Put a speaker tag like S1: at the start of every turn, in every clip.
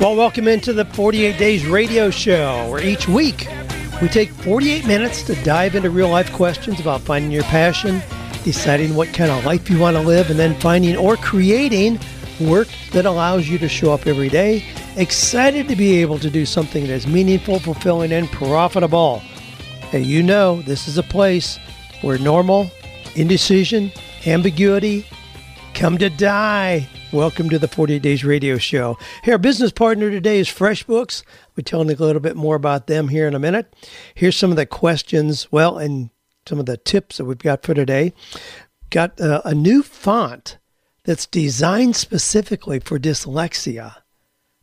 S1: Well, welcome into the 48 Days Radio Show, where each week we take 48 minutes to dive into real life questions about finding your passion deciding what kind of life you want to live, and then finding or creating work that allows you to show up every day, excited to be able to do something that is meaningful, fulfilling, and profitable. And you know, this is a place where normal, indecision, ambiguity come to die. Welcome to the 48 Days Radio Show. Here, our business partner today is FreshBooks. We'll tell you a little bit more about them here in a minute. Here's some of the questions, well, and some of the tips that we've got for today. Got uh, a new font that's designed specifically for dyslexia.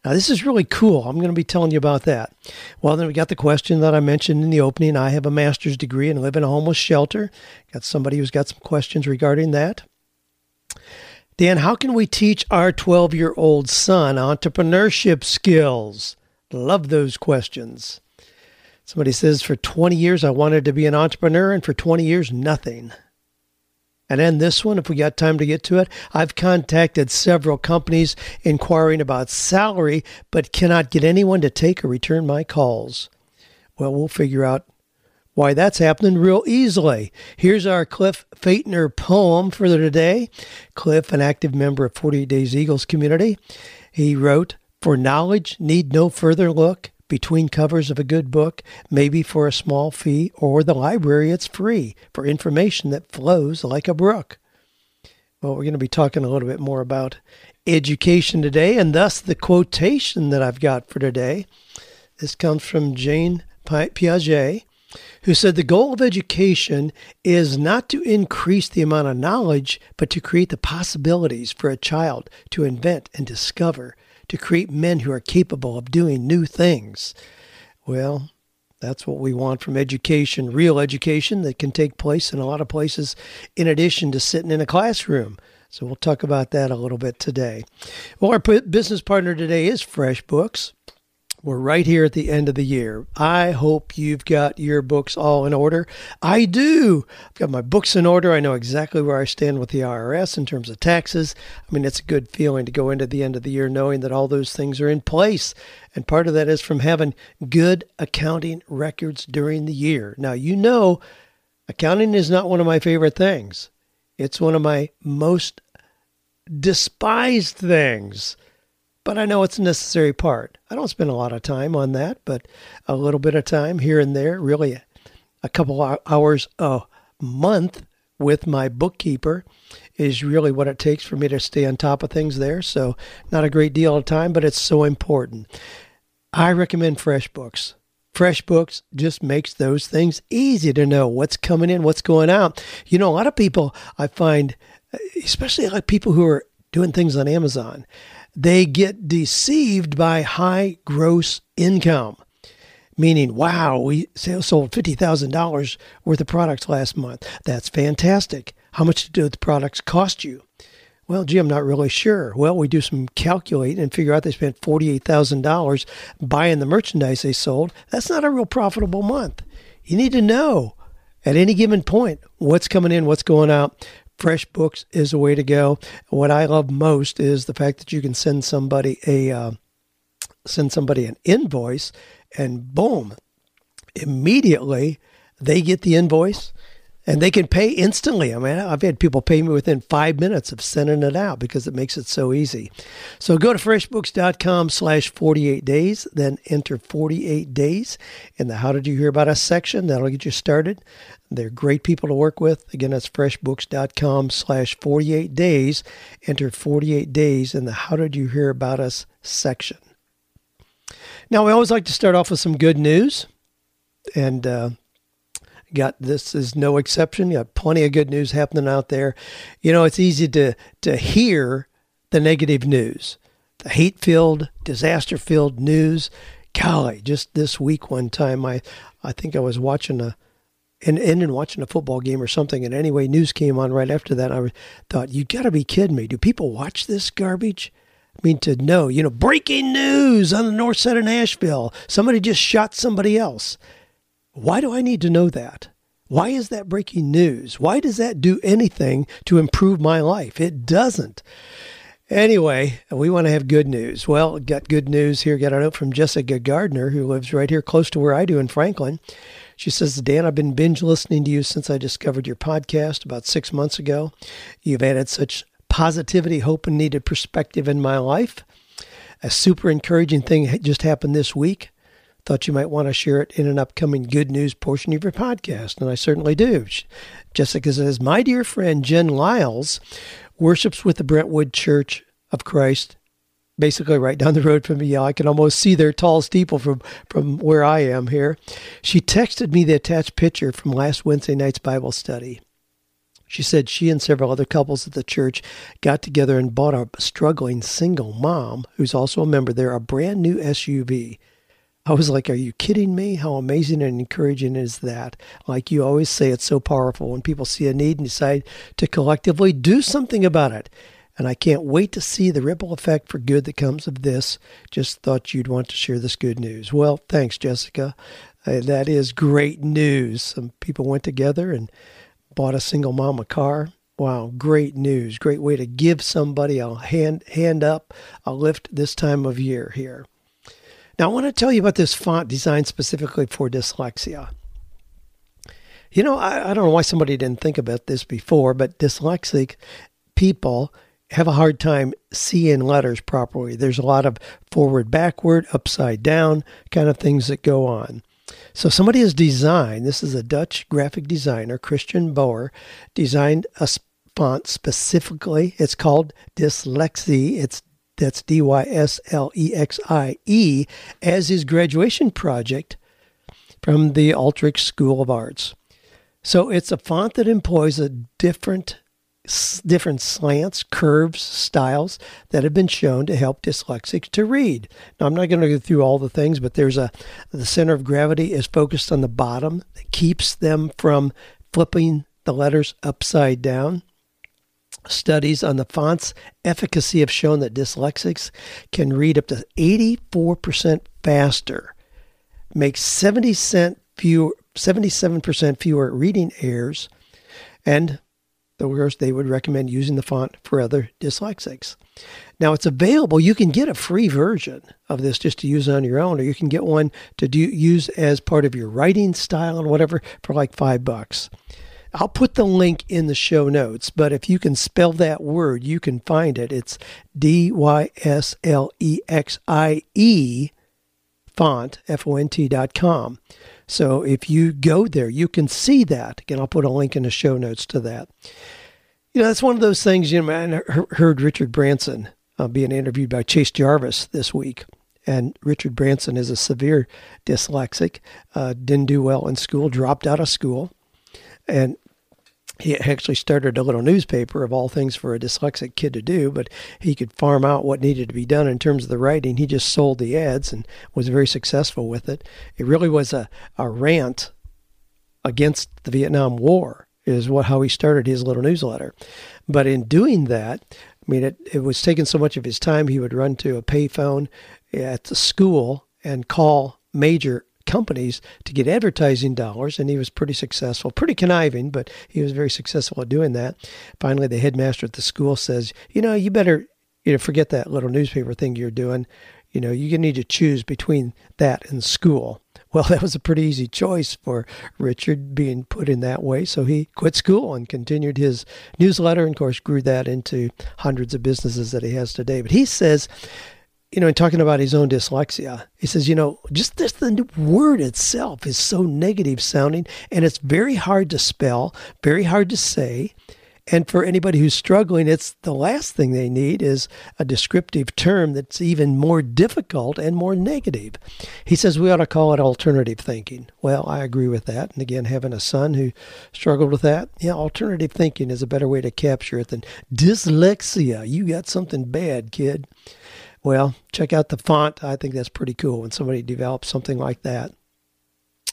S1: Now, this is really cool. I'm going to be telling you about that. Well, then we got the question that I mentioned in the opening. I have a master's degree and live in a homeless shelter. Got somebody who's got some questions regarding that. Dan, how can we teach our 12 year old son entrepreneurship skills? Love those questions. Somebody says, for 20 years, I wanted to be an entrepreneur, and for 20 years, nothing. And then this one, if we got time to get to it, I've contacted several companies inquiring about salary, but cannot get anyone to take or return my calls. Well, we'll figure out why that's happening real easily. Here's our Cliff Feightner poem for today. Cliff, an active member of 48 Days Eagles community, he wrote, For knowledge need no further look between covers of a good book, maybe for a small fee, or the library, it's free for information that flows like a brook. Well, we're going to be talking a little bit more about education today, and thus the quotation that I've got for today. This comes from Jean Piaget, who said the goal of education is not to increase the amount of knowledge, but to create the possibilities for a child to invent and discover to create men who are capable of doing new things. Well, that's what we want from education, real education that can take place in a lot of places in addition to sitting in a classroom. So we'll talk about that a little bit today. Well, our business partner today is FreshBooks. We're right here at the end of the year. I hope you've got your books all in order. I do. I've got my books in order. I know exactly where I stand with the IRS in terms of taxes. I mean, it's a good feeling to go into the end of the year knowing that all those things are in place. And part of that is from having good accounting records during the year. Now, you know, accounting is not one of my favorite things, it's one of my most despised things but I know it's a necessary part. I don't spend a lot of time on that, but a little bit of time here and there, really a couple hours a month with my bookkeeper is really what it takes for me to stay on top of things there. So, not a great deal of time, but it's so important. I recommend FreshBooks. FreshBooks just makes those things easy to know what's coming in, what's going out. You know, a lot of people I find, especially like people who are doing things on Amazon, they get deceived by high gross income, meaning, wow, we sold $50,000 worth of products last month. That's fantastic. How much do the products cost you? Well, gee, I'm not really sure. Well, we do some calculating and figure out they spent $48,000 buying the merchandise they sold. That's not a real profitable month. You need to know at any given point what's coming in, what's going out FreshBooks is a way to go. What I love most is the fact that you can send somebody a uh, send somebody an invoice, and boom, immediately they get the invoice and they can pay instantly. I mean, I've had people pay me within five minutes of sending it out because it makes it so easy. So go to freshbooks.com slash 48 days, then enter 48 days in the How Did You Hear About Us section. That'll get you started. They're great people to work with. Again, that's freshbooks.com slash 48 days. Enter 48 days in the How Did You Hear About Us section. Now, we always like to start off with some good news. And uh, got this is no exception. You got plenty of good news happening out there. You know, it's easy to to hear the negative news, the hate filled, disaster filled news golly, just this week one time, I, I think I was watching a, and ended watching a football game or something. And anyway, news came on right after that. I thought, you got to be kidding me. Do people watch this garbage? I mean, to know, you know, breaking news on the north side of Nashville. Somebody just shot somebody else. Why do I need to know that? Why is that breaking news? Why does that do anything to improve my life? It doesn't. Anyway, we want to have good news. Well, got good news here. Got a note from Jessica Gardner, who lives right here close to where I do in Franklin. She says, Dan, I've been binge listening to you since I discovered your podcast about six months ago. You've added such positivity, hope, and needed perspective in my life. A super encouraging thing just happened this week. Thought you might want to share it in an upcoming good news portion of your podcast, and I certainly do. Jessica says, My dear friend Jen Lyles worships with the Brentwood Church of Christ, basically right down the road from me. I can almost see their tall steeple from, from where I am here. She texted me the attached picture from last Wednesday night's Bible study. She said she and several other couples at the church got together and bought a struggling single mom, who's also a member there, a brand new SUV. I was like, Are you kidding me? How amazing and encouraging is that? Like you always say, it's so powerful when people see a need and decide to collectively do something about it. And I can't wait to see the ripple effect for good that comes of this. Just thought you'd want to share this good news. Well, thanks, Jessica. Uh, that is great news. Some people went together and bought a single mom a car. Wow, great news. Great way to give somebody a hand hand up, a lift this time of year here. Now, I want to tell you about this font designed specifically for dyslexia. You know, I, I don't know why somebody didn't think about this before, but dyslexic people have a hard time seeing letters properly. There's a lot of forward, backward, upside down kind of things that go on. So somebody has designed, this is a Dutch graphic designer, Christian Boer, designed a font specifically. It's called Dyslexie. It's that's D Y S L E X I E, as his graduation project from the Utrecht School of Arts. So it's a font that employs a different different slants, curves, styles that have been shown to help dyslexics to read. Now I'm not going to go through all the things, but there's a the center of gravity is focused on the bottom that keeps them from flipping the letters upside down. Studies on the font's efficacy have shown that dyslexics can read up to 84% faster, make 70 cent fewer, 77% fewer reading errors, and of course, they would recommend using the font for other dyslexics. Now, it's available. You can get a free version of this just to use on your own, or you can get one to do, use as part of your writing style and whatever for like five bucks. I'll put the link in the show notes, but if you can spell that word, you can find it. It's D Y S L E X I E font, F O N T dot com. So if you go there, you can see that. Again, I'll put a link in the show notes to that. You know, that's one of those things, you know, I heard Richard Branson uh, being interviewed by Chase Jarvis this week. And Richard Branson is a severe dyslexic, uh, didn't do well in school, dropped out of school. And he actually started a little newspaper of all things for a dyslexic kid to do, but he could farm out what needed to be done in terms of the writing. He just sold the ads and was very successful with it. It really was a, a rant against the Vietnam War, is what how he started his little newsletter. But in doing that, I mean, it, it was taking so much of his time, he would run to a payphone at the school and call major companies to get advertising dollars, and he was pretty successful, pretty conniving, but he was very successful at doing that. Finally, the headmaster at the school says, "You know, you better, you know, forget that little newspaper thing you're doing. You know, you need to choose between that and school." Well, that was a pretty easy choice for Richard being put in that way. So he quit school and continued his newsletter, and of course, grew that into hundreds of businesses that he has today. But he says you know, in talking about his own dyslexia, he says, you know, just this the word itself is so negative sounding and it's very hard to spell, very hard to say. And for anybody who's struggling, it's the last thing they need is a descriptive term that's even more difficult and more negative. He says we ought to call it alternative thinking. Well, I agree with that. And again, having a son who struggled with that, yeah, alternative thinking is a better way to capture it than dyslexia. You got something bad, kid. Well, check out the font. I think that's pretty cool when somebody develops something like that.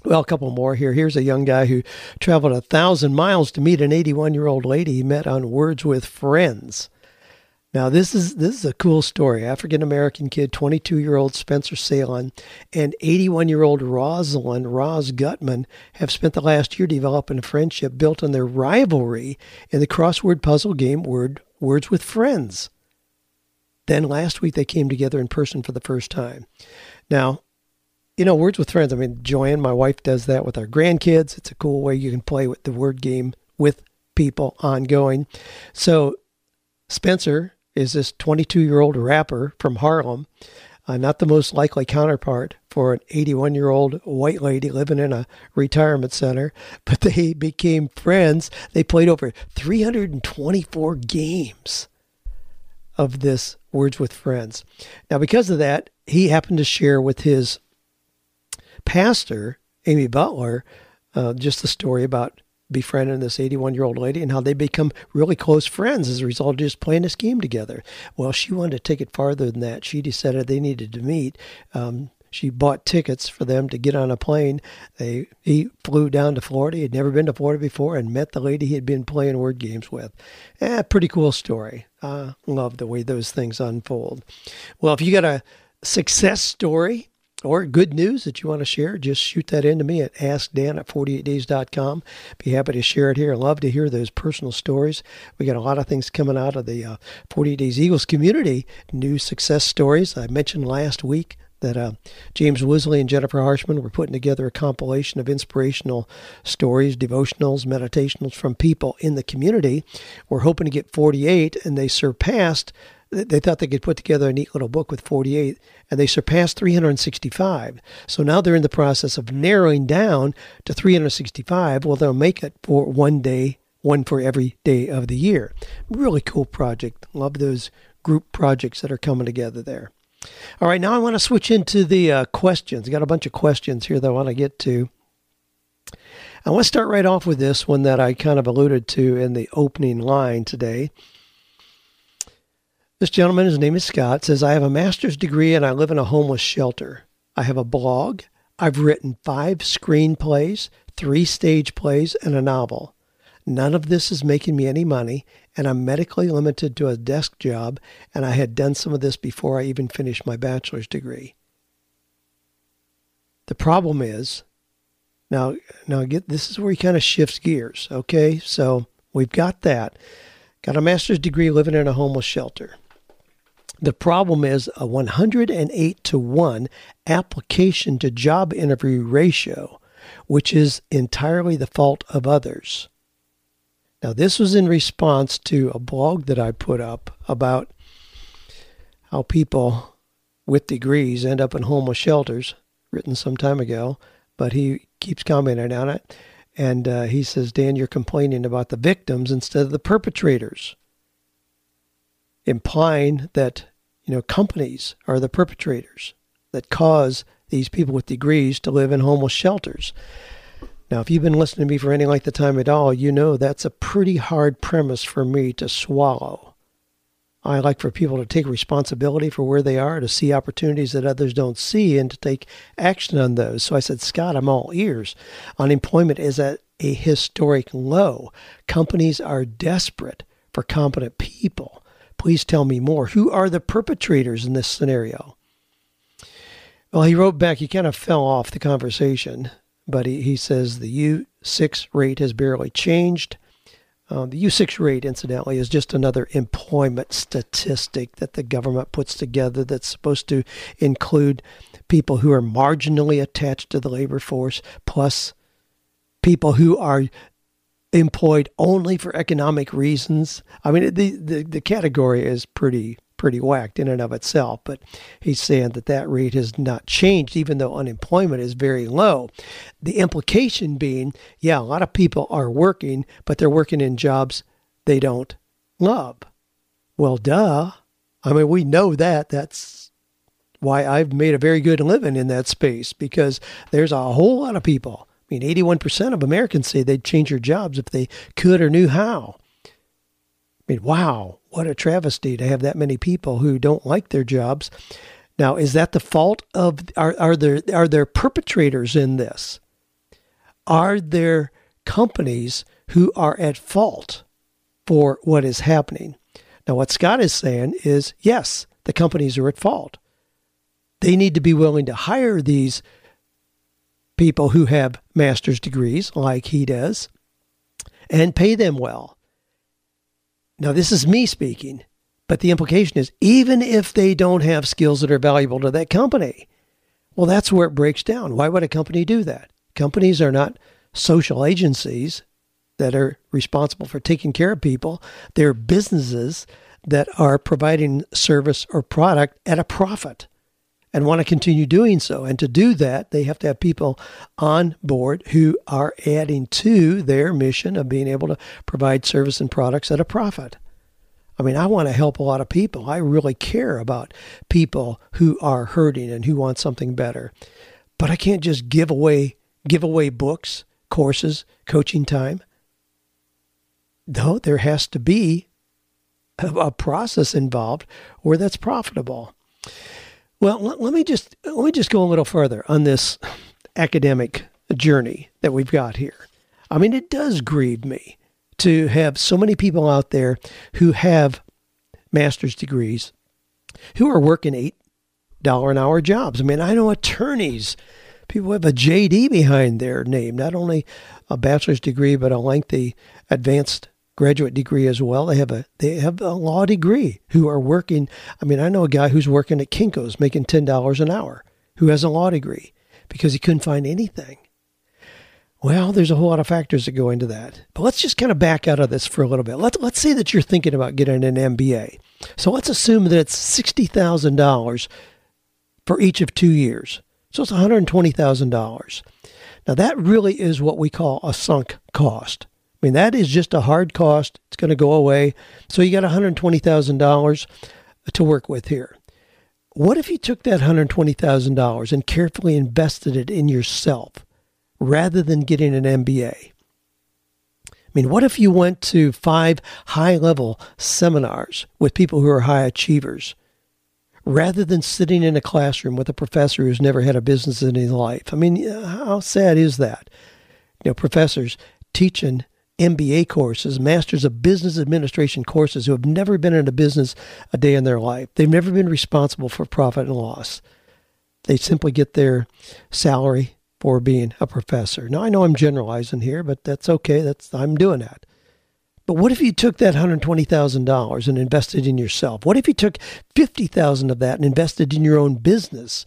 S1: Well, a couple more here. Here's a young guy who traveled a thousand miles to meet an 81 year old lady he met on Words with Friends. Now, this is this is a cool story. African American kid, 22 year old Spencer Salon, and 81 year old Rosalind Roz Gutman have spent the last year developing a friendship built on their rivalry in the crossword puzzle game Word Words with Friends. Then last week they came together in person for the first time. Now, you know, Words with Friends. I mean, Joanne, my wife, does that with our grandkids. It's a cool way you can play with the word game with people ongoing. So, Spencer is this 22 year old rapper from Harlem, uh, not the most likely counterpart for an 81 year old white lady living in a retirement center, but they became friends. They played over 324 games of this Words with Friends. Now, because of that, he happened to share with his pastor, Amy Butler, uh, just the story about befriending this 81 year old lady and how they become really close friends as a result of just playing this game together. Well, she wanted to take it farther than that. She decided they needed to meet. Um, she bought tickets for them to get on a plane. They he flew down to Florida. He had never been to Florida before and met the lady he had been playing word games with. Eh, pretty cool story. I love the way those things unfold. Well, if you got a success story or good news that you want to share, just shoot that in to me at askdan at 48days.com. Be happy to share it here. I love to hear those personal stories. We got a lot of things coming out of the uh, 48 Days Eagles community, new success stories. I mentioned last week that uh, James Woosley and Jennifer Harshman were putting together a compilation of inspirational stories, devotionals, meditationals from people in the community. We're hoping to get 48, and they surpassed they thought they could put together a neat little book with 48 and they surpassed 365 so now they're in the process of narrowing down to 365 well they'll make it for one day one for every day of the year. Really cool project. Love those group projects that are coming together there all right now i want to switch into the uh, questions I got a bunch of questions here that i want to get to i want to start right off with this one that i kind of alluded to in the opening line today this gentleman, his name is Scott, says, I have a master's degree and I live in a homeless shelter. I have a blog. I've written five screenplays, three stage plays, and a novel. None of this is making me any money, and I'm medically limited to a desk job, and I had done some of this before I even finished my bachelor's degree. The problem is, now, now get this is where he kind of shifts gears. Okay, so we've got that. Got a master's degree living in a homeless shelter. The problem is a 108 to 1 application to job interview ratio, which is entirely the fault of others. Now, this was in response to a blog that I put up about how people with degrees end up in homeless shelters, written some time ago, but he keeps commenting on it. And uh, he says, Dan, you're complaining about the victims instead of the perpetrators, implying that you know, companies are the perpetrators that cause these people with degrees to live in homeless shelters. Now, if you've been listening to me for any length of time at all, you know that's a pretty hard premise for me to swallow. I like for people to take responsibility for where they are, to see opportunities that others don't see, and to take action on those. So I said, Scott, I'm all ears. Unemployment is at a historic low. Companies are desperate for competent people. Please tell me more. Who are the perpetrators in this scenario? Well, he wrote back, he kind of fell off the conversation, but he, he says the U6 rate has barely changed. Uh, the U6 rate, incidentally, is just another employment statistic that the government puts together that's supposed to include people who are marginally attached to the labor force, plus people who are employed only for economic reasons. I mean, the, the, the category is pretty pretty whacked in and of itself, but he's saying that that rate has not changed, even though unemployment is very low. The implication being, yeah, a lot of people are working, but they're working in jobs they don't love. Well, duh. I mean, we know that. That's why I've made a very good living in that space because there's a whole lot of people I mean, 81% of Americans say they'd change their jobs if they could or knew how. Mean, wow, what a travesty to have that many people who don't like their jobs. Now, is that the fault of are are there are there perpetrators in this? Are there companies who are at fault for what is happening? Now, what Scott is saying is yes, the companies are at fault. They need to be willing to hire these people who have master's degrees, like he does, and pay them well. Now, this is me speaking, but the implication is even if they don't have skills that are valuable to that company, well, that's where it breaks down. Why would a company do that? Companies are not social agencies that are responsible for taking care of people, they're businesses that are providing service or product at a profit and want to continue doing so. And to do that, they have to have people on board who are adding to their mission of being able to provide service and products at a profit. I mean, I want to help a lot of people. I really care about people who are hurting and who want something better. But I can't just give away give away books, courses, coaching time. No, there has to be a, process involved where that's profitable. Well, let, let me just let me just go a little further on this academic journey that we've got here. I mean, it does grieve me to have so many people out there who have master's degrees who are working eight dollar an hour jobs. I mean, I know attorneys, people have a JD behind their name, not only a bachelor's degree but a lengthy advanced graduate degree as well. They have a they have a law degree who are working. I mean, I know a guy who's working at Kinko's making ten dollars an hour who has a law degree because he couldn't find anything. Well, there's a whole lot of factors that go into that. But let's just kind of back out of this for a little bit. Let's let's say that you're thinking about getting an MBA. So let's assume that it's sixty thousand dollars for each of two years. So it's one hundred twenty thousand dollars. Now that really is what we call a sunk cost. I mean, that is just a hard cost. It's going to go away. So you got $120,000 to work with here. What if you took that $120,000 and carefully invested it in yourself rather than getting an MBA? I mean, what if you went to five high level seminars with people who are high achievers rather than sitting in a classroom with a professor who's never had a business in his life? I mean, how sad is that? You know, professors teaching MBA courses, Masters of Business Administration courses, who have never been in a business a day in their life. They've never been responsible for profit and loss. They simply get their salary for being a professor. Now I know I'm generalizing here, but that's okay. That's I'm doing that. But what if you took that $120,000 and invested in yourself? What if you took 50,000 of that and invested in your own business?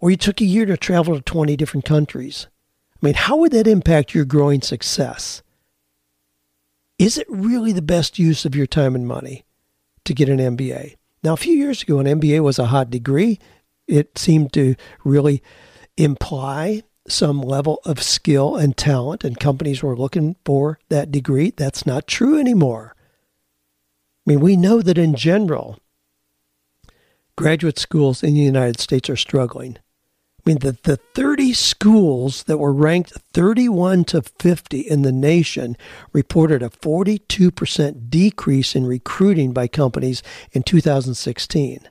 S1: Or you took a year to travel to 20 different countries? I mean, how would that impact your growing success? Is it really the best use of your time and money to get an MBA? Now, a few years ago, an MBA was a hot degree. It seemed to really imply some level of skill and talent, and companies were looking for that degree. That's not true anymore. I mean, we know that in general, graduate schools in the United States are struggling. I mean, the, the 30 schools that were ranked 31 to 50 in the nation reported a 42% decrease in recruiting by companies in 2016.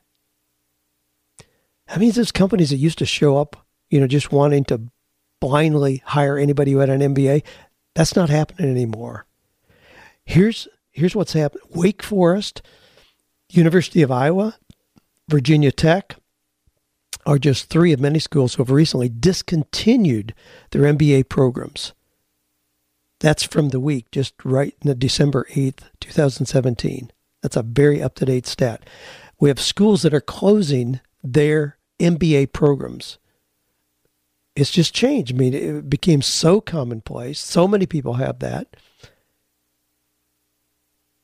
S1: That means those companies that used to show up, you know, just wanting to blindly hire anybody who had an MBA, that's not happening anymore. Here's here's what's happened. Wake Forest, University of Iowa, Virginia Tech, are just three of many schools who have recently discontinued their MBA programs. That's from the week, just right in the December 8th, 2017. That's a very up to date stat. We have schools that are closing their MBA programs. It's just changed. I mean, it became so commonplace. So many people have that.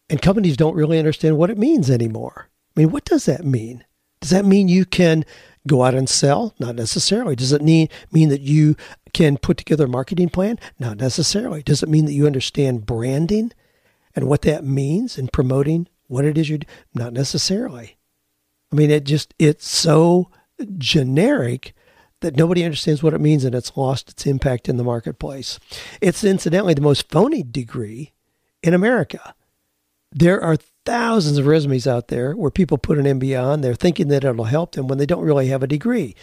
S1: And companies don't really understand what it means anymore. I mean, what does that mean? Does that mean you can go out and sell? Not necessarily. Does it mean, mean that you can put together a marketing plan? Not necessarily. Does it mean that you understand branding and what that means in promoting what it is you're? Not necessarily. I mean, it just, it's so generic that nobody understands what it means and it's lost its impact in the marketplace. It's incidentally the most phony degree in America. There are thousands of resumes out there where people put an MBA on there thinking that it'll help them when they don't really have a degree.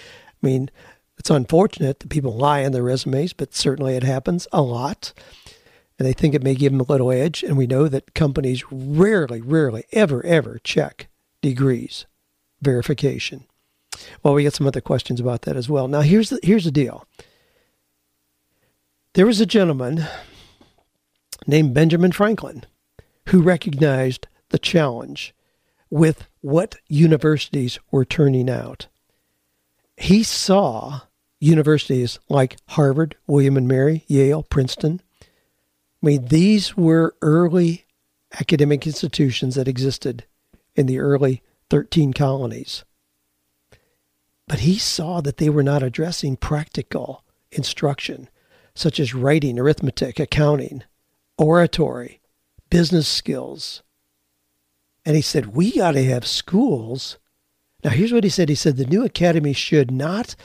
S1: I mean, it's unfortunate that people lie on their resumes, but certainly it happens a lot. And they think it may give them a little edge. And we know that companies rarely, rarely, ever, ever check degrees verification. Well, we get some other questions about that as well. Now, here's the, here's the deal. There was a gentleman named Benjamin Franklin who recognized the challenge with what universities were turning out. He saw universities like Harvard, William and Mary, Yale, Princeton. I mean, these were early academic institutions that existed in the early 13 colonies. But he saw that they were not addressing practical instruction, such as writing, arithmetic, accounting, oratory, business skills. And he said, We got to have schools. Now, here's what he said He said, The new academy should not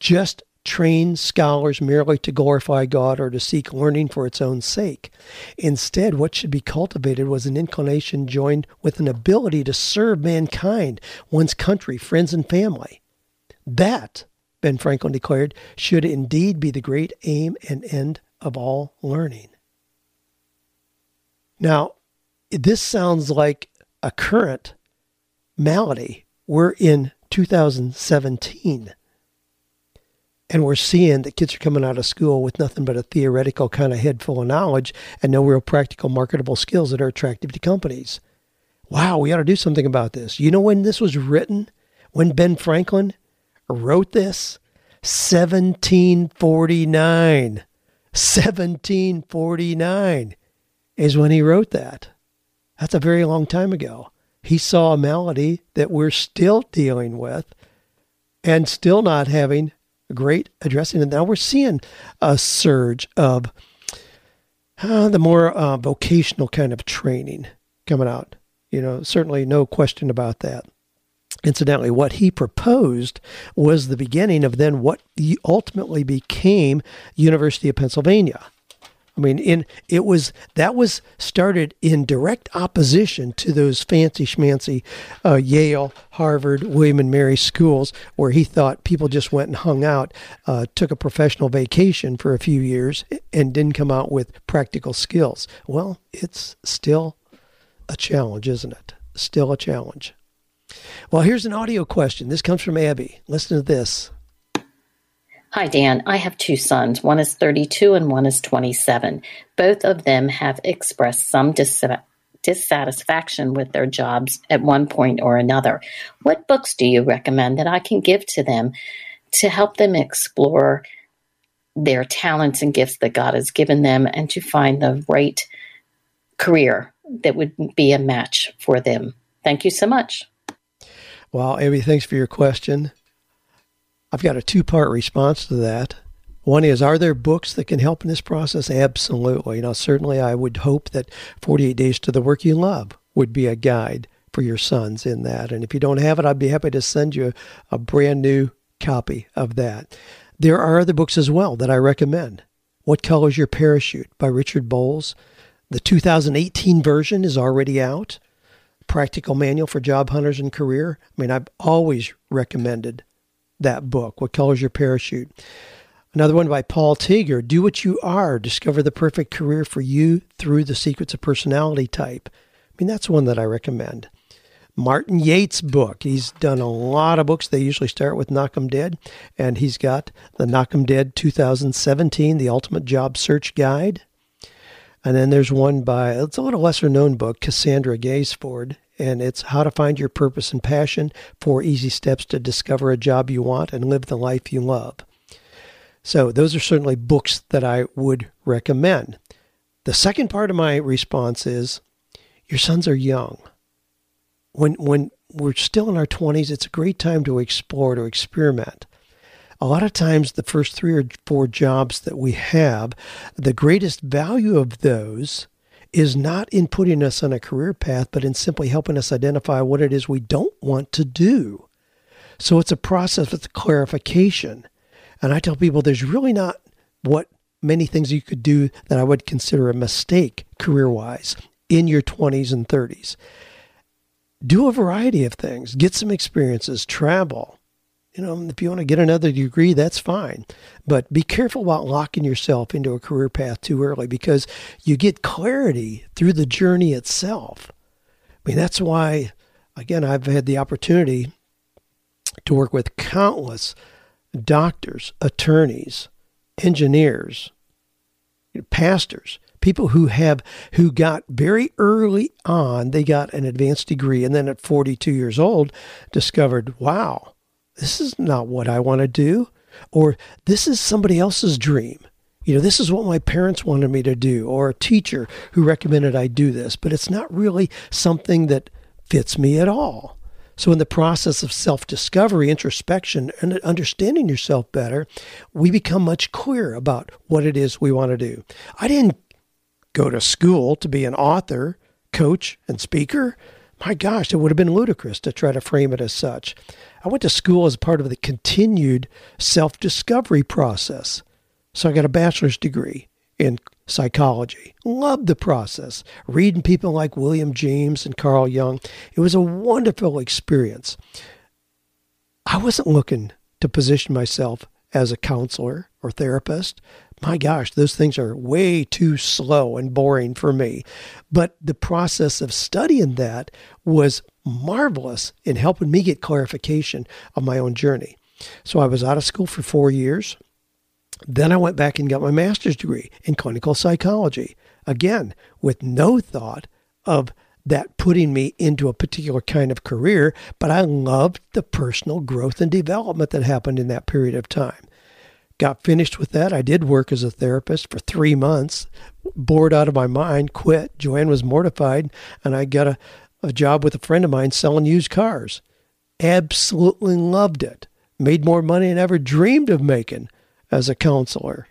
S1: just train scholars merely to glorify God or to seek learning for its own sake. Instead, what should be cultivated was an inclination joined with an ability to serve mankind, one's country, friends, and family. That, Ben Franklin declared, should indeed be the great aim and end of all learning. Now, this sounds like a current malady. We're in 2017. And we're seeing that kids are coming out of school with nothing but a theoretical kind of head full of knowledge and no real practical, marketable skills that are attractive to companies. Wow, we ought to do something about this. You know when this was written? When Ben Franklin wrote this? 1749. 1749 is when he wrote that. That's a very long time ago. He saw a malady that we're still dealing with and still not having great addressing. And now we're seeing a surge of uh, the more uh, vocational kind of training coming out. You know, certainly no question about that. Incidentally, what he proposed was the beginning of then what ultimately became University of Pennsylvania. I mean, in it was that was started in direct opposition to those fancy schmancy uh, Yale, Harvard, William and Mary schools, where he thought people just went and hung out, uh, took a professional vacation for a few years, and didn't come out with practical skills. Well, it's still a challenge, isn't it? Still a challenge. Well, here's an audio question. This comes from Abby. Listen to this.
S2: Hi, Dan. I have two sons. One is 32 and one is 27. Both of them have expressed some dis- dissatisfaction with their jobs at one point or another. What books do you recommend that I can give to them to help them explore their talents and gifts that God has given them and to find the right career that would be a match for them? Thank you so much.
S1: Well, Abby, thanks for your question. I've got a two part response to that. One is, are there books that can help in this process? Absolutely. You know, certainly I would hope that 48 Days to the Work You Love would be a guide for your sons in that. And if you don't have it, I'd be happy to send you a brand new copy of that. There are other books as well that I recommend. What Color is Your Parachute by Richard Bolles. The 2018 version is already out. Practical Manual for Job Hunters and Career. I mean, I've always recommended that book, What Colors Your Parachute. Another one by Paul Tieger, Do What You Are, Discover the Perfect Career for You Through the Secrets of Personality Type. I mean, that's one that I recommend. Martin Yate's book. He's done a lot of books. They usually start with Knock 'em Dead, and he's got the Knock 'em Dead 2017, The Ultimate Job Search Guide. And then there's one by, it's a little lesser known book, Cassandra Gaisford, and it's how to find your purpose and passion, four easy steps to discover a job you want and live the life you love. So, those are certainly books that I would recommend. The second part of my response is your sons are young. When, when we're still in our 20s, it's a great time to explore, to experiment. A lot of times, the first three or four jobs that we have, the greatest value of those is not in putting us on a career path, but in simply helping us identify what it is we don't want to do. So it's a process of clarification. And I tell people there's really not what many things you could do that I would consider a mistake career wise in your 20s and 30s. do a variety of things, get some experiences, travel. You know, if you want to get another degree, that's fine. But be careful about locking yourself into a career path too early because you get clarity through the journey itself. I mean, that's why, again, I've had the opportunity to work with countless doctors, attorneys, engineers, pastors, people who have who got very early on they got an advanced degree and then at 42 years old discovered wow this is not what i want to do or this is somebody else's dream you know this is what my parents wanted me to do or a teacher who recommended i do this but it's not really something that fits me at all so, in the process of self discovery, introspection, and understanding yourself better, we become much clearer about what it is we want to do. I didn't go to school to be an author, coach, and speaker. My gosh, it would have been ludicrous to try to frame it as such. I went to school as part of the continued self discovery process. So, I got a bachelor's degree in psychology. Loved the process. Reading people like William James and Carl Jung. It was a wonderful experience. I wasn't looking to position myself as a counselor or therapist. My gosh, those things are way too slow and boring for me. But the process of studying that was marvelous in helping me get clarification of my own journey. So I was out of school for four years. Then I went back and got my master's degree in clinical psychology, again, with no thought of that putting me into a particular kind of career, but I loved the personal growth and development that happened in that period of time. Got finished with that. I did work as a therapist for three months, bored out of my mind, quit. Joanne was mortified, and I got a, a job with a friend of mine selling used cars. Absolutely loved it. Made more money than I ever dreamed of making as a counselor.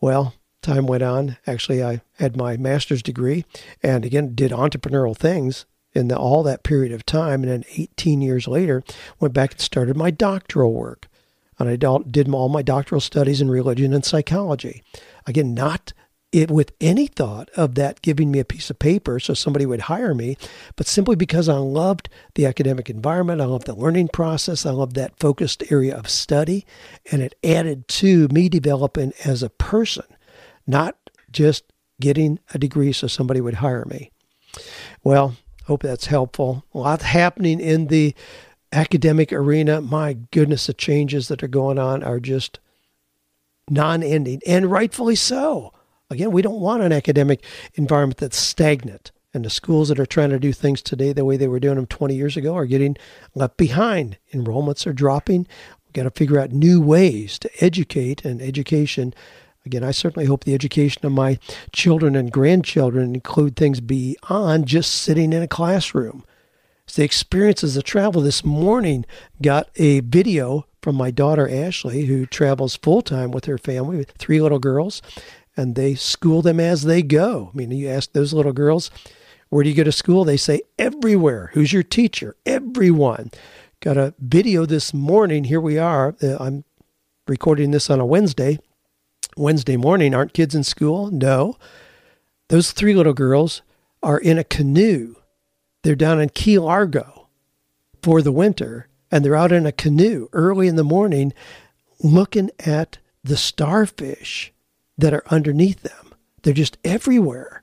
S1: Well, time went on. Actually, I had my master's degree and again did entrepreneurial things in the, all that period of time. And then 18 years later, went back and started my doctoral work. And I did all my doctoral studies in religion and psychology. Again, not it with any thought of that giving me a piece of paper so somebody would hire me, but simply because I loved the academic environment, I loved the learning process, I loved that focused area of study, and it added to me developing as a person, not just getting a degree so somebody would hire me. Well, hope that's helpful. A lot happening in the academic arena. My goodness, the changes that are going on are just non ending, and rightfully so. Again, we don't want an academic environment that's stagnant. And the schools that are trying to do things today the way they were doing them 20 years ago are getting left behind. Enrollments are dropping. We've got to figure out new ways to educate and education. Again, I certainly hope the education of my children and grandchildren include things beyond just sitting in a classroom. It's the experiences of travel. This morning, got a video from my daughter Ashley, who travels full time with her family with three little girls and they school them as they go. I mean, you ask those little girls, where do you go to school? They say, everywhere. Who's your teacher? Everyone. Got a video this morning. Here we are. Uh, I'm recording this on a Wednesday. Wednesday morning. Aren't kids in school? No. Those three little girls are in a canoe. They're down in Key Largo for the winter, and they're out in a canoe early in the morning looking at the starfish that are underneath them. They're just everywhere.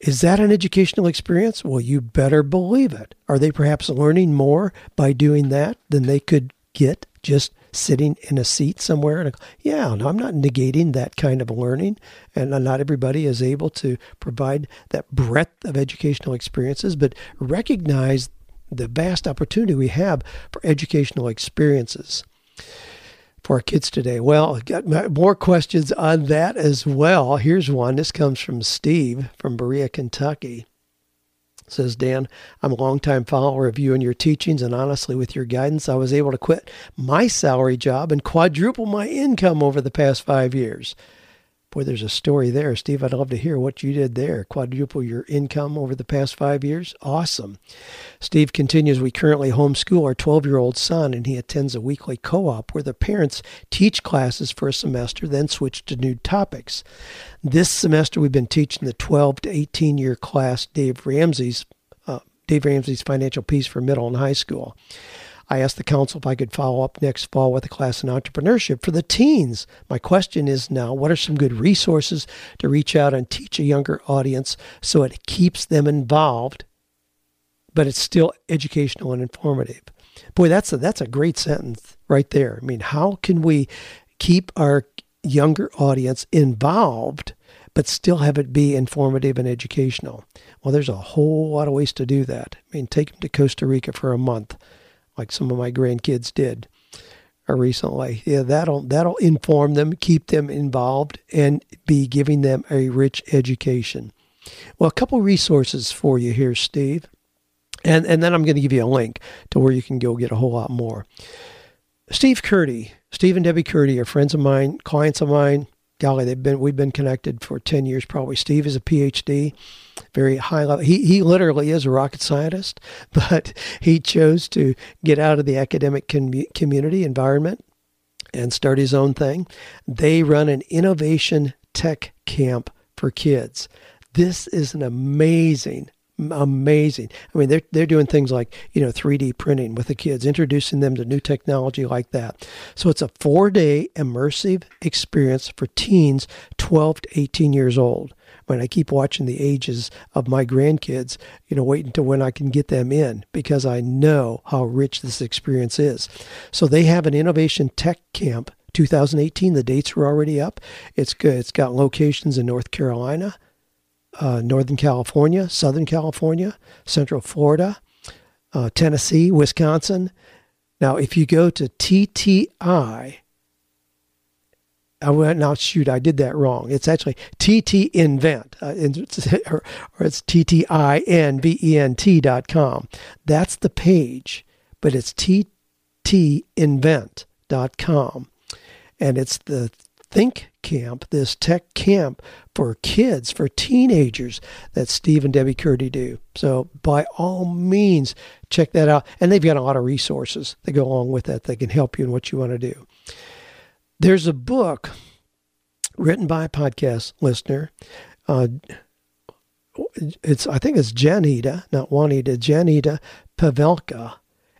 S1: Is that an educational experience? Well, you better believe it. Are they perhaps learning more by doing that than they could get just sitting in a seat somewhere? And yeah, no, I'm not negating that kind of learning, and not everybody is able to provide that breadth of educational experiences, but recognize the vast opportunity we have for educational experiences for our kids today? Well, I've got more questions on that as well. Here's one. This comes from Steve from Berea, Kentucky. says Dan, I'm a longtime follower of you and your teachings, and honestly, with your guidance, I was able to quit my salary job and quadruple my income over the past five years. Boy, there's a story there. Steve, I'd love to hear what you did there. Quadruple your income over the past five years? Awesome. Steve continues We currently homeschool our 12 year old son, and he attends a weekly co op where the parents teach classes for a semester, then switch to new topics. This semester, we've been teaching the 12 to 18 year class Dave Ramsey's uh, Dave Ramsey's Financial Peace for Middle and High School. I asked the council if I could follow up next fall with a class in entrepreneurship for the teens. My question is now what are some good resources to reach out and teach a younger audience so it keeps them involved, but it's still educational and informative? Boy, that's a, that's a great sentence right there. I mean, how can we keep our younger audience involved? but still have it be informative and educational. Well, there's a whole lot of ways to do that. I mean, take them to Costa Rica for a month like some of my grandkids did uh, recently. Yeah, that'll that'll inform them, keep them involved, and be giving them a rich education. Well, a couple resources for you here, Steve, and and then I'm going to give you a link to where you can go get a whole lot more. Steve Curdy, Steve and Debbie Curdy are friends of mine, clients of mine golly, they've been we've been connected for ten years probably. Steve is a PhD, very high level. He he literally is a rocket scientist, but he chose to get out of the academic com- community environment and start his own thing. They run an innovation tech camp for kids. This is an amazing amazing. I mean, they're they're doing things like you know 3D printing with the kids, introducing them to new technology like that. So it's a four day immersive experience for teens 12 to 18 years old. When I keep watching the ages of my grandkids, you know, waiting until when I can get them in because I know how rich this experience is. So they have an innovation tech camp 2018. The dates are already up. It's good. It's got locations in North Carolina, uh, Northern California, Southern California, Central Florida, uh, Tennessee, Wisconsin. Now, if you go to TTI, I went, now shoot, I did that wrong. It's actually TT Invent, uh, or, it's T-T-I-N-V-E-N-T dot com. That's the page, but it's TTInvent dot com. And it's the Think Camp, this tech camp for kids, for teenagers that Steve and Debbie Curdy do. So by all means, check that out. And they've got a lot of resources that go along with that that can help you in what you want to do. There's a book written by a podcast listener. Uh, it's I think it's Janita, not Juanita, Janita Pavelka,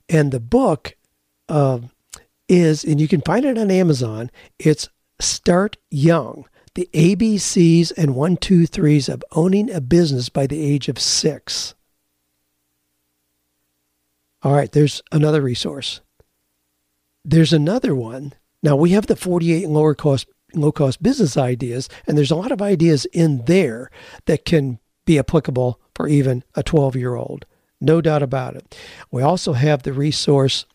S1: and the book uh, is, and you can find it on Amazon. It's Start young. The ABCs and one, two, threes of owning a business by the age of six. All right, there's another resource. There's another one. Now we have the 48 lower cost low cost business ideas, and there's a lot of ideas in there that can be applicable for even a 12 year old. No doubt about it. We also have the resource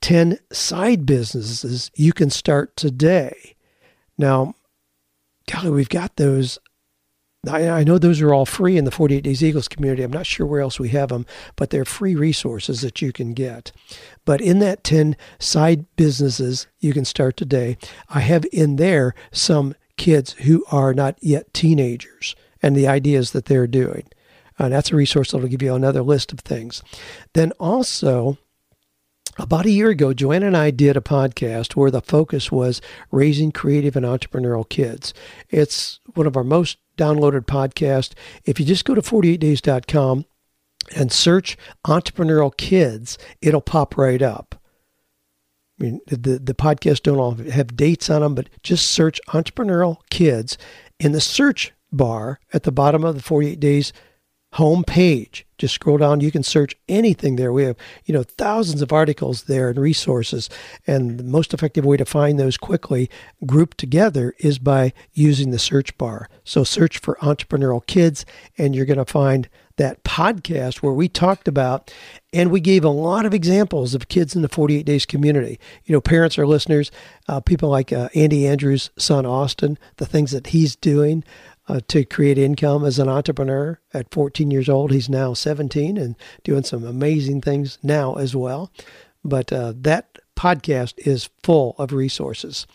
S1: 10 side businesses you can start today. Now, golly, we've got those. I, I, know those are all free in the 48 Days Eagles community. I'm not sure where else we have them, but they're free resources that you can get. But in that 10 side businesses you can start today, I have in there some kids who are not yet teenagers and the ideas that they're doing. Uh, that's a resource that'll give you another list of things. Then also, about a year ago, Joanna and I did a podcast where the focus was raising creative and entrepreneurial kids. It's one of our most downloaded podcasts. If you just go to 48days.com and search entrepreneurial kids, it'll pop right up. I mean, the, the podcasts don't all have dates on them, but just search entrepreneurial kids in the search bar at the bottom of the 48 Days home page. Just scroll down. You can search anything there. We have, you know, thousands of articles there and resources. And the most effective way to find those quickly grouped together is by using the search bar. So search for entrepreneurial kids, and you're going to find that podcast where we talked about and we gave a lot of examples of kids in the 48 days community. You know, parents are listeners, uh, people like uh, Andy Andrews' son Austin, the things that he's doing uh, to create income as an entrepreneur at 14 years old. He's now 17 and doing some amazing things now as well. But uh, that podcast is full of resources.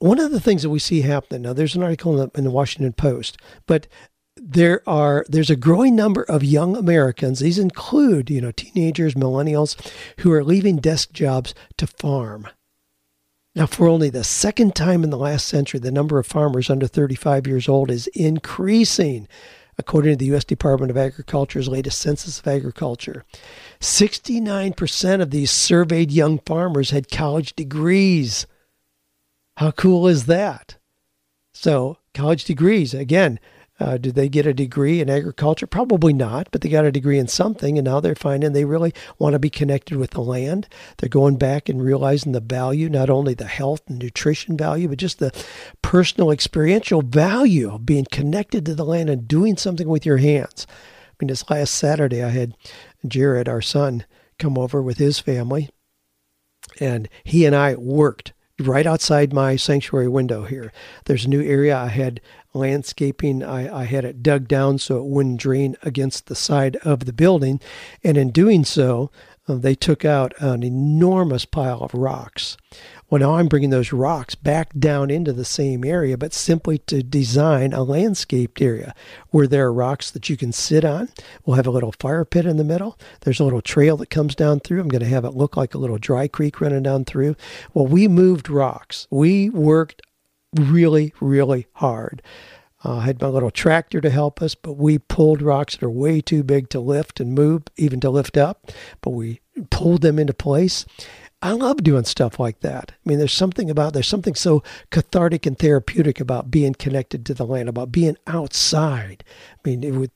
S1: One of the things that we see happening now, there's an article in the, in the Washington Post, but there are there's a growing number of young Americans. These include you know teenagers, millennials, who are leaving desk jobs to farm. Now, for only the second time in the last century, the number of farmers under 35 years old is increasing. according to the U.S. Department of Agriculture's latest census of agriculture. 69% of these surveyed young farmers had college degrees. How cool is that? So, college degrees, again, uh, did they get a degree in agriculture? Probably not, but they got a degree in something, and now they're finding they really want to be connected with the land. They're going back and realizing the value, not only the health and nutrition value, but just the personal experiential value of being connected to the land and doing something with your hands. I mean, this last Saturday, I had Jared, our son, come over with his family, and he and I worked right outside my sanctuary window here. There's a new area I had landscaping. I, I had it dug down so it wouldn't drain against the side of the building. And in doing so, uh, they took out an enormous pile of rocks. Well, now I'm bringing those rocks back down into the same area, but simply to design a landscaped area where there are rocks that you can sit on. We'll have a little fire pit in the middle. There's a little trail that comes down through. I'm going to have it look like a little dry creek running down through. Well, we moved rocks. We worked really, really hard. Uh, I had my little tractor to help us, but we pulled rocks that are way too big to lift and move, even to lift up, but we pulled them into place. I love doing stuff like that. I mean, there's something about there's something so cathartic and therapeutic about being connected to the land, about being outside. I mean, with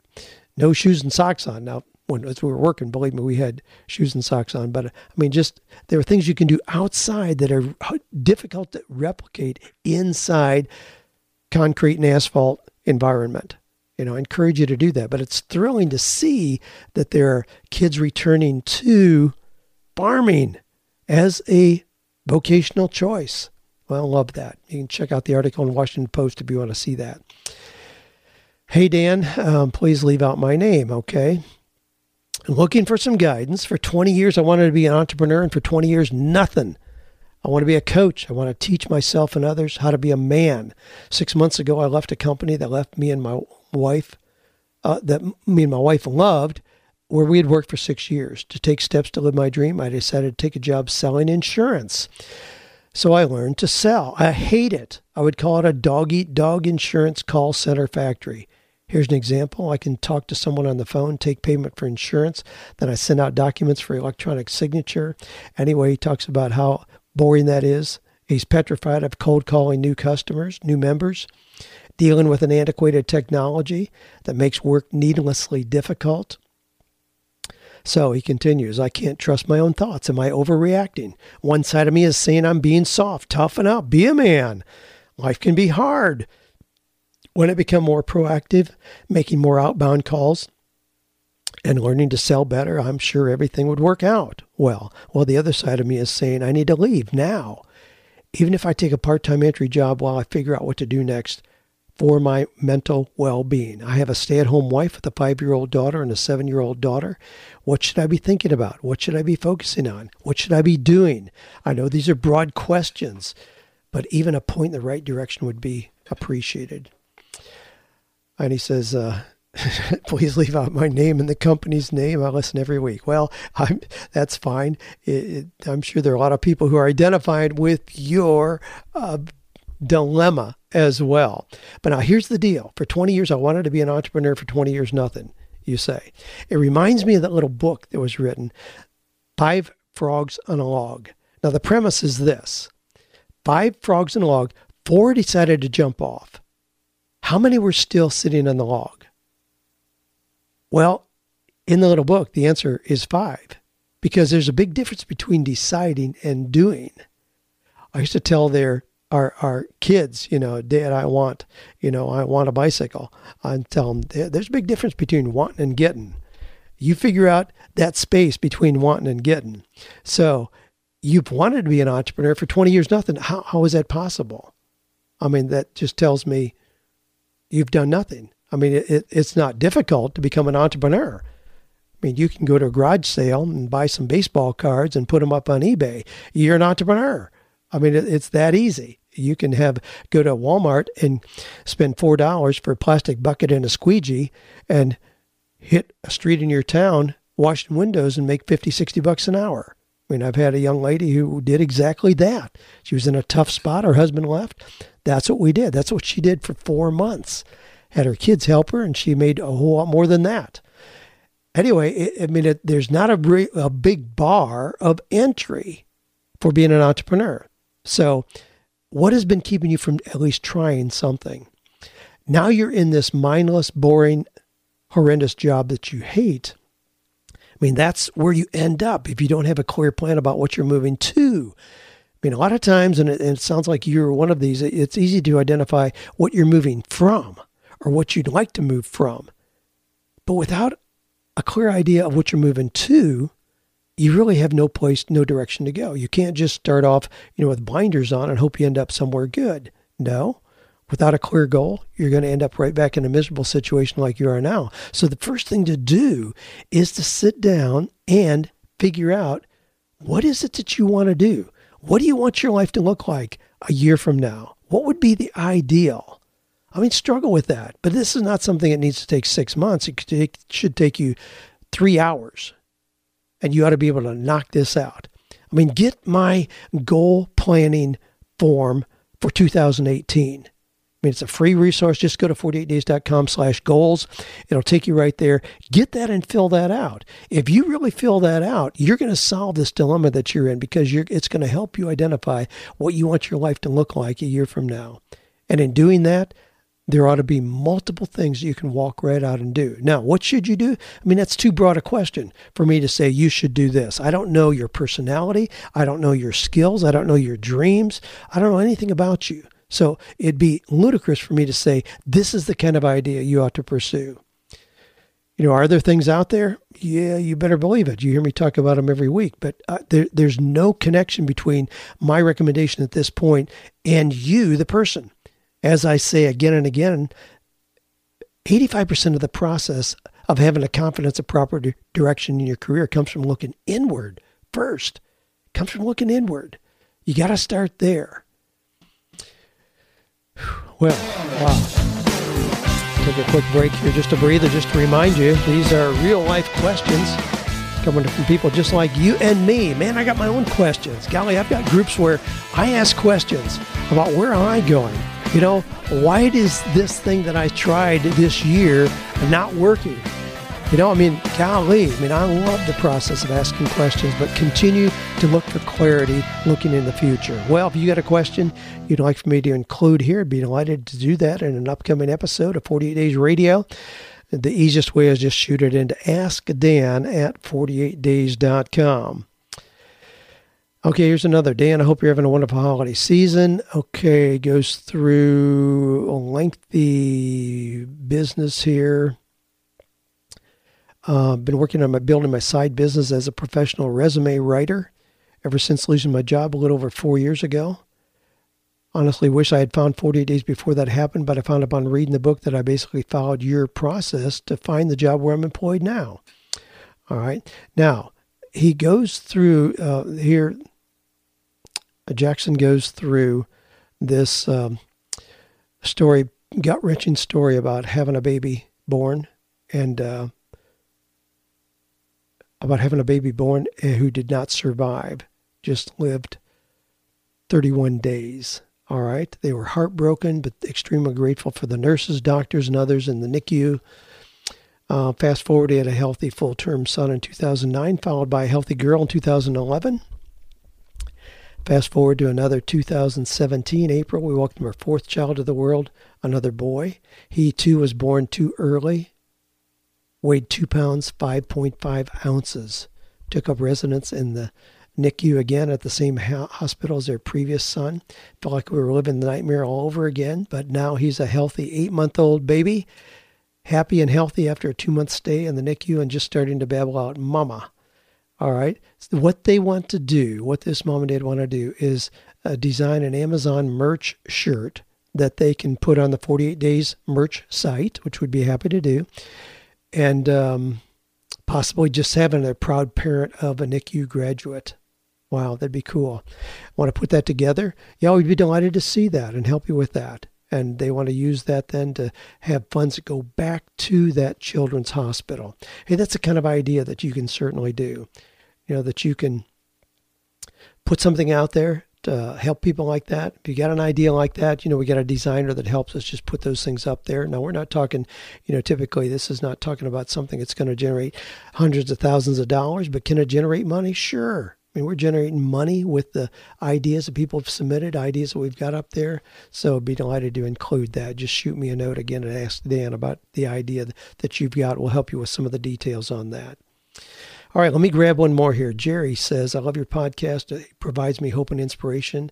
S1: no shoes and socks on. Now, when as we were working, believe me, we had shoes and socks on. But I mean, just there are things you can do outside that are difficult to replicate inside concrete and asphalt environment. You know, I encourage you to do that. But it's thrilling to see that there are kids returning to farming as a vocational choice. Well, I love that. You can check out the article in Washington Post if you want to see that. Hey, Dan, um, please leave out my name, okay? Looking for some guidance. For 20 years, I wanted to be an entrepreneur, and for 20 years, nothing. I want to be a coach. I want to teach myself and others how to be a man. Six months ago, I left a company that left me and my wife, uh, that me and my wife loved, where we had worked for six years. To take steps to live my dream, I decided to take a job selling insurance. So I learned to sell. I hate it. I would call it a dog eat dog insurance call center factory. Here's an example. I can talk to someone on the phone, take payment for insurance, then I send out documents for electronic signature. Anyway, he talks about how boring that is. He's petrified of cold calling new customers, new members, dealing with an antiquated technology that makes work needlessly difficult. So he continues, I can't trust my own thoughts. Am I overreacting? One side of me is saying I'm being soft, toughen up, be a man. Life can be hard. When I become more proactive, making more outbound calls, and learning to sell better, I'm sure everything would work out well. Well, the other side of me is saying I need to leave now. Even if I take a part time entry job while I figure out what to do next for my mental well being. I have a stay at home wife with a five year old daughter and a seven year old daughter. What should I be thinking about? What should I be focusing on? What should I be doing? I know these are broad questions, but even a point in the right direction would be appreciated. And he says, uh, please leave out my name and the company's name. I listen every week. Well, I'm, that's fine. It, it, I'm sure there are a lot of people who are identified with your uh, dilemma as well. But now here's the deal. For 20 years, I wanted to be an entrepreneur. For 20 years, nothing, you say. It reminds me of that little book that was written, Five Frogs on a Log. Now, the premise is this five frogs in a log, four decided to jump off. How many were still sitting on the log? Well, in the little book, the answer is five because there's a big difference between deciding and doing. I used to tell their our our kids, you know, Dad, I want, you know, I want a bicycle. I tell them there's a big difference between wanting and getting. You figure out that space between wanting and getting. So you've wanted to be an entrepreneur for 20 years, nothing. How, how is that possible? I mean, that just tells me you've done nothing. I mean, it, it's not difficult to become an entrepreneur. I mean, you can go to a garage sale and buy some baseball cards and put them up on eBay. You're an entrepreneur. I mean, it, it's that easy. You can have go to Walmart and spend four dollars for a plastic bucket and a squeegee and hit a street in your town, washing windows and make 50, 60 bucks an hour. I mean, I've had a young lady who did exactly that. She was in a tough spot. Her husband left. That's what we did. That's what she did for four months. had her kids help her, and she made a whole lot more than that. Anyway, it, I mean, it, there's not a, re, a big bar of entry for being an entrepreneur. So, what has been keeping you from at least trying something? Now you're in this mindless, boring, horrendous job that you hate. I mean, that's where you end up if you don't have a clear plan about what you're moving to. I mean, a lot of times, and it, and it sounds like you're one of these, it's easy to identify what you're moving from or what you'd like to move from. But without a clear idea of what you're moving to, you really have no place, no direction to go. You can't just start off, you know, with blinders on and hope you end up somewhere good. No. Without a clear goal, you're going to end up right back in a miserable situation like you are now. So the first thing to do is to sit down and figure out what is it that you want to do? What do you want your life to look like a year from now? What would be the ideal? I mean, struggle with that. But this is not something that needs to take six months. It should take you three hours. And you ought to be able to knock this out. I mean, get my goal planning form for 2018. I mean, it's a free resource. Just go to 48days.com slash goals. It'll take you right there. Get that and fill that out. If you really fill that out, you're going to solve this dilemma that you're in because you're, it's going to help you identify what you want your life to look like a year from now. And in doing that, there ought to be multiple things you can walk right out and do. Now, what should you do? I mean, that's too broad a question for me to say you should do this. I don't know your personality. I don't know your skills. I don't know your dreams. I don't know anything about you. So it'd be ludicrous for me to say, this is the kind of idea you ought to pursue. You know, are there things out there? Yeah, you better believe it. You hear me talk about them every week, but uh, there, there's no connection between my recommendation at this point and you, the person. As I say again and again, 85% of the process of having a confidence of proper di- direction in your career comes from looking inward first. Comes from looking inward. You got to start there. Well, wow. Take a quick break here just to breathe just to remind you these are real life questions coming from people just like you and me. Man, I got my own questions. Golly, I've got groups where I ask questions about where am I going? You know, why is this thing that I tried this year not working? You know, I mean, golly, I mean, I love the process of asking questions, but continue to look for clarity looking in the future. Well, if you got a question you'd like for me to include here, I'd be delighted to do that in an upcoming episode of 48 Days Radio. The easiest way is just shoot it into askdan at 48days.com. Okay, here's another. Dan, I hope you're having a wonderful holiday season. Okay, goes through a lengthy business here. Uh, been working on my building my side business as a professional resume writer ever since losing my job a little over four years ago. Honestly, wish I had found 48 days before that happened, but I found upon reading the book that I basically followed your process to find the job where I'm employed now. All right. Now, he goes through uh, here, Jackson goes through this um, story, gut wrenching story about having a baby born and uh, about having a baby born eh, who did not survive, just lived 31 days. All right. They were heartbroken, but extremely grateful for the nurses, doctors, and others in the NICU. Uh, fast forward, he had a healthy full term son in 2009, followed by a healthy girl in 2011. Fast forward to another 2017, April, we welcomed our fourth child to the world, another boy. He too was born too early weighed 2 pounds 5.5 ounces. Took up residence in the NICU again at the same hospital as their previous son. Felt like we were living the nightmare all over again, but now he's a healthy eight month old baby, happy and healthy after a two month stay in the NICU and just starting to babble out, Mama. All right. So what they want to do, what this mom and dad want to do, is uh, design an Amazon merch shirt that they can put on the 48 Days merch site, which we'd be happy to do and um, possibly just having a proud parent of a NICU graduate. Wow, that'd be cool. Want to put that together? Yeah, we'd be delighted to see that and help you with that. And they want to use that then to have funds that go back to that children's hospital. Hey, that's the kind of idea that you can certainly do. You know, that you can put something out there help people like that. If you got an idea like that, you know, we got a designer that helps us just put those things up there. Now, we're not talking, you know, typically this is not talking about something that's going to generate hundreds of thousands of dollars, but can it generate money? Sure. I mean, we're generating money with the ideas that people have submitted, ideas that we've got up there. So I'd be delighted to include that. Just shoot me a note again and ask Dan about the idea that you've got. We'll help you with some of the details on that. All right, let me grab one more here. Jerry says, I love your podcast. It provides me hope and inspiration.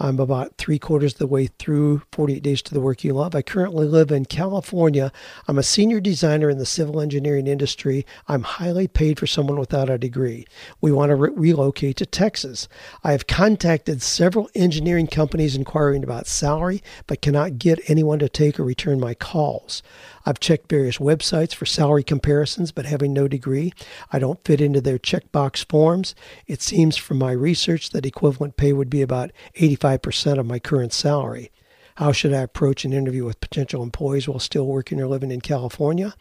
S1: I'm about three quarters of the way through 48 Days to the Work You Love. I currently live in California. I'm a senior designer in the civil engineering industry. I'm highly paid for someone without a degree. We want to re- relocate to Texas. I have contacted several engineering companies inquiring about salary, but cannot get anyone to take or return my calls. I've checked various websites for salary comparisons, but having no degree, I don't fit into their checkbox forms. It seems from my research that equivalent pay would be about 85% of my current salary. How should I approach an interview with potential employees while still working or living in California?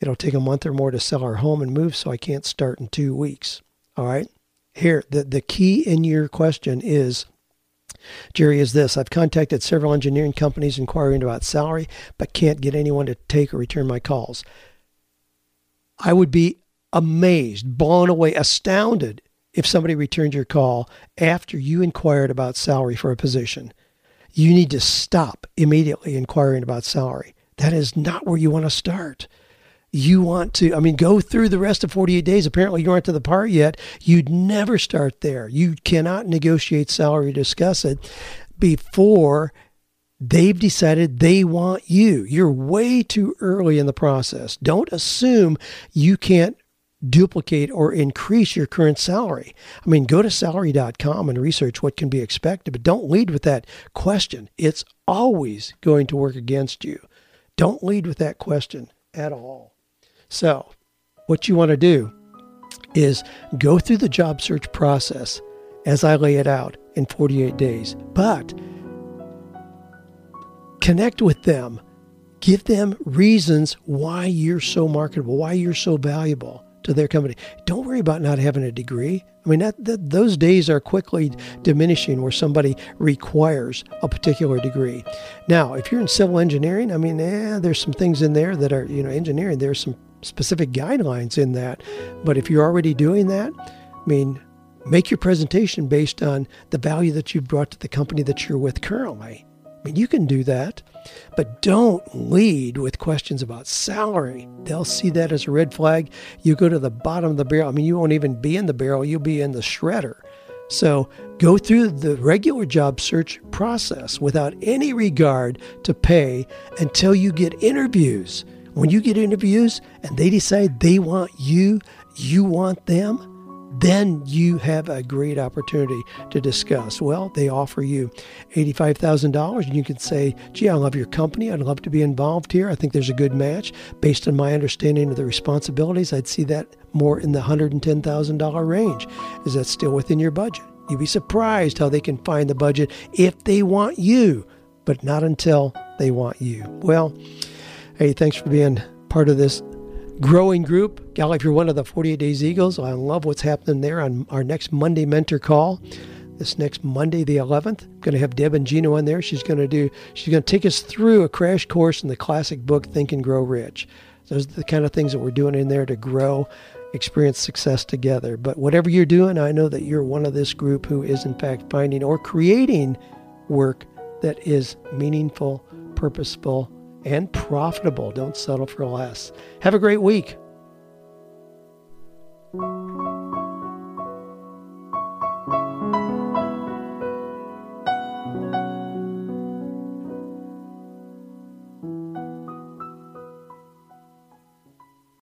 S1: It'll take a month or more to sell our home and move, so I can't start in two weeks. All right. Here, the, the key in your question is Jerry is this I've contacted several engineering companies inquiring about salary, but can't get anyone to take or return my calls. I would be amazed, blown away, astounded if somebody returned your call after you inquired about salary for a position. You need to stop immediately inquiring about salary. That is not where you want to start you want to, I mean, go through the rest of 48 days. Apparently, you aren't to the part yet. You'd never start there. You cannot negotiate salary, discuss it before they've decided they want you. You're way too early in the process. Don't assume you can't duplicate or increase your current salary. I mean, go to salary.com and research what can be expected, but don't lead with that question. It's always going to work against you. Don't lead with that question at all. So, what you want to do is go through the job search process as I lay it out in 48 days, but connect with them. Give them reasons why you're so marketable, why you're so valuable to their company. Don't worry about not having a degree. I mean, that, that, those days are quickly diminishing where somebody requires a particular degree. Now, if you're in civil engineering, I mean, eh, there's some things in there that are, you know, engineering. There's some specific guidelines in that. But if you're already doing that, I mean, make your presentation based on the value that you've brought to the company that you're with currently. I mean, you can do that, but don't lead with questions about salary. They'll see that as a red flag. You go to the bottom of the barrel. I mean, you won't even be in the barrel, you'll be in the shredder. So go through the regular job search process without any regard to pay until you get interviews. When you get interviews and they decide they want you, you want them, then you have a great opportunity to discuss. Well, they offer you $85,000 and you can say, gee, I love your company. I'd love to be involved here. I think there's a good match. Based on my understanding of the responsibilities, I'd see that more in the $110,000 range. Is that still within your budget? You'd be surprised how they can find the budget if they want you, but not until they want you. Well, Hey, thanks for being part of this growing group. Gal, if you're one of the 48 Days Eagles, I love what's happening there on our next Monday mentor call. This next Monday, the 11th, I'm going to have Deb Ingino on there. She's going to do. She's going to take us through a crash course in the classic book Think and Grow Rich. Those are the kind of things that we're doing in there to grow, experience success together. But whatever you're doing, I know that you're one of this group who is in fact finding or creating work that is meaningful, purposeful, and profitable. Don't settle for less. Have a great week.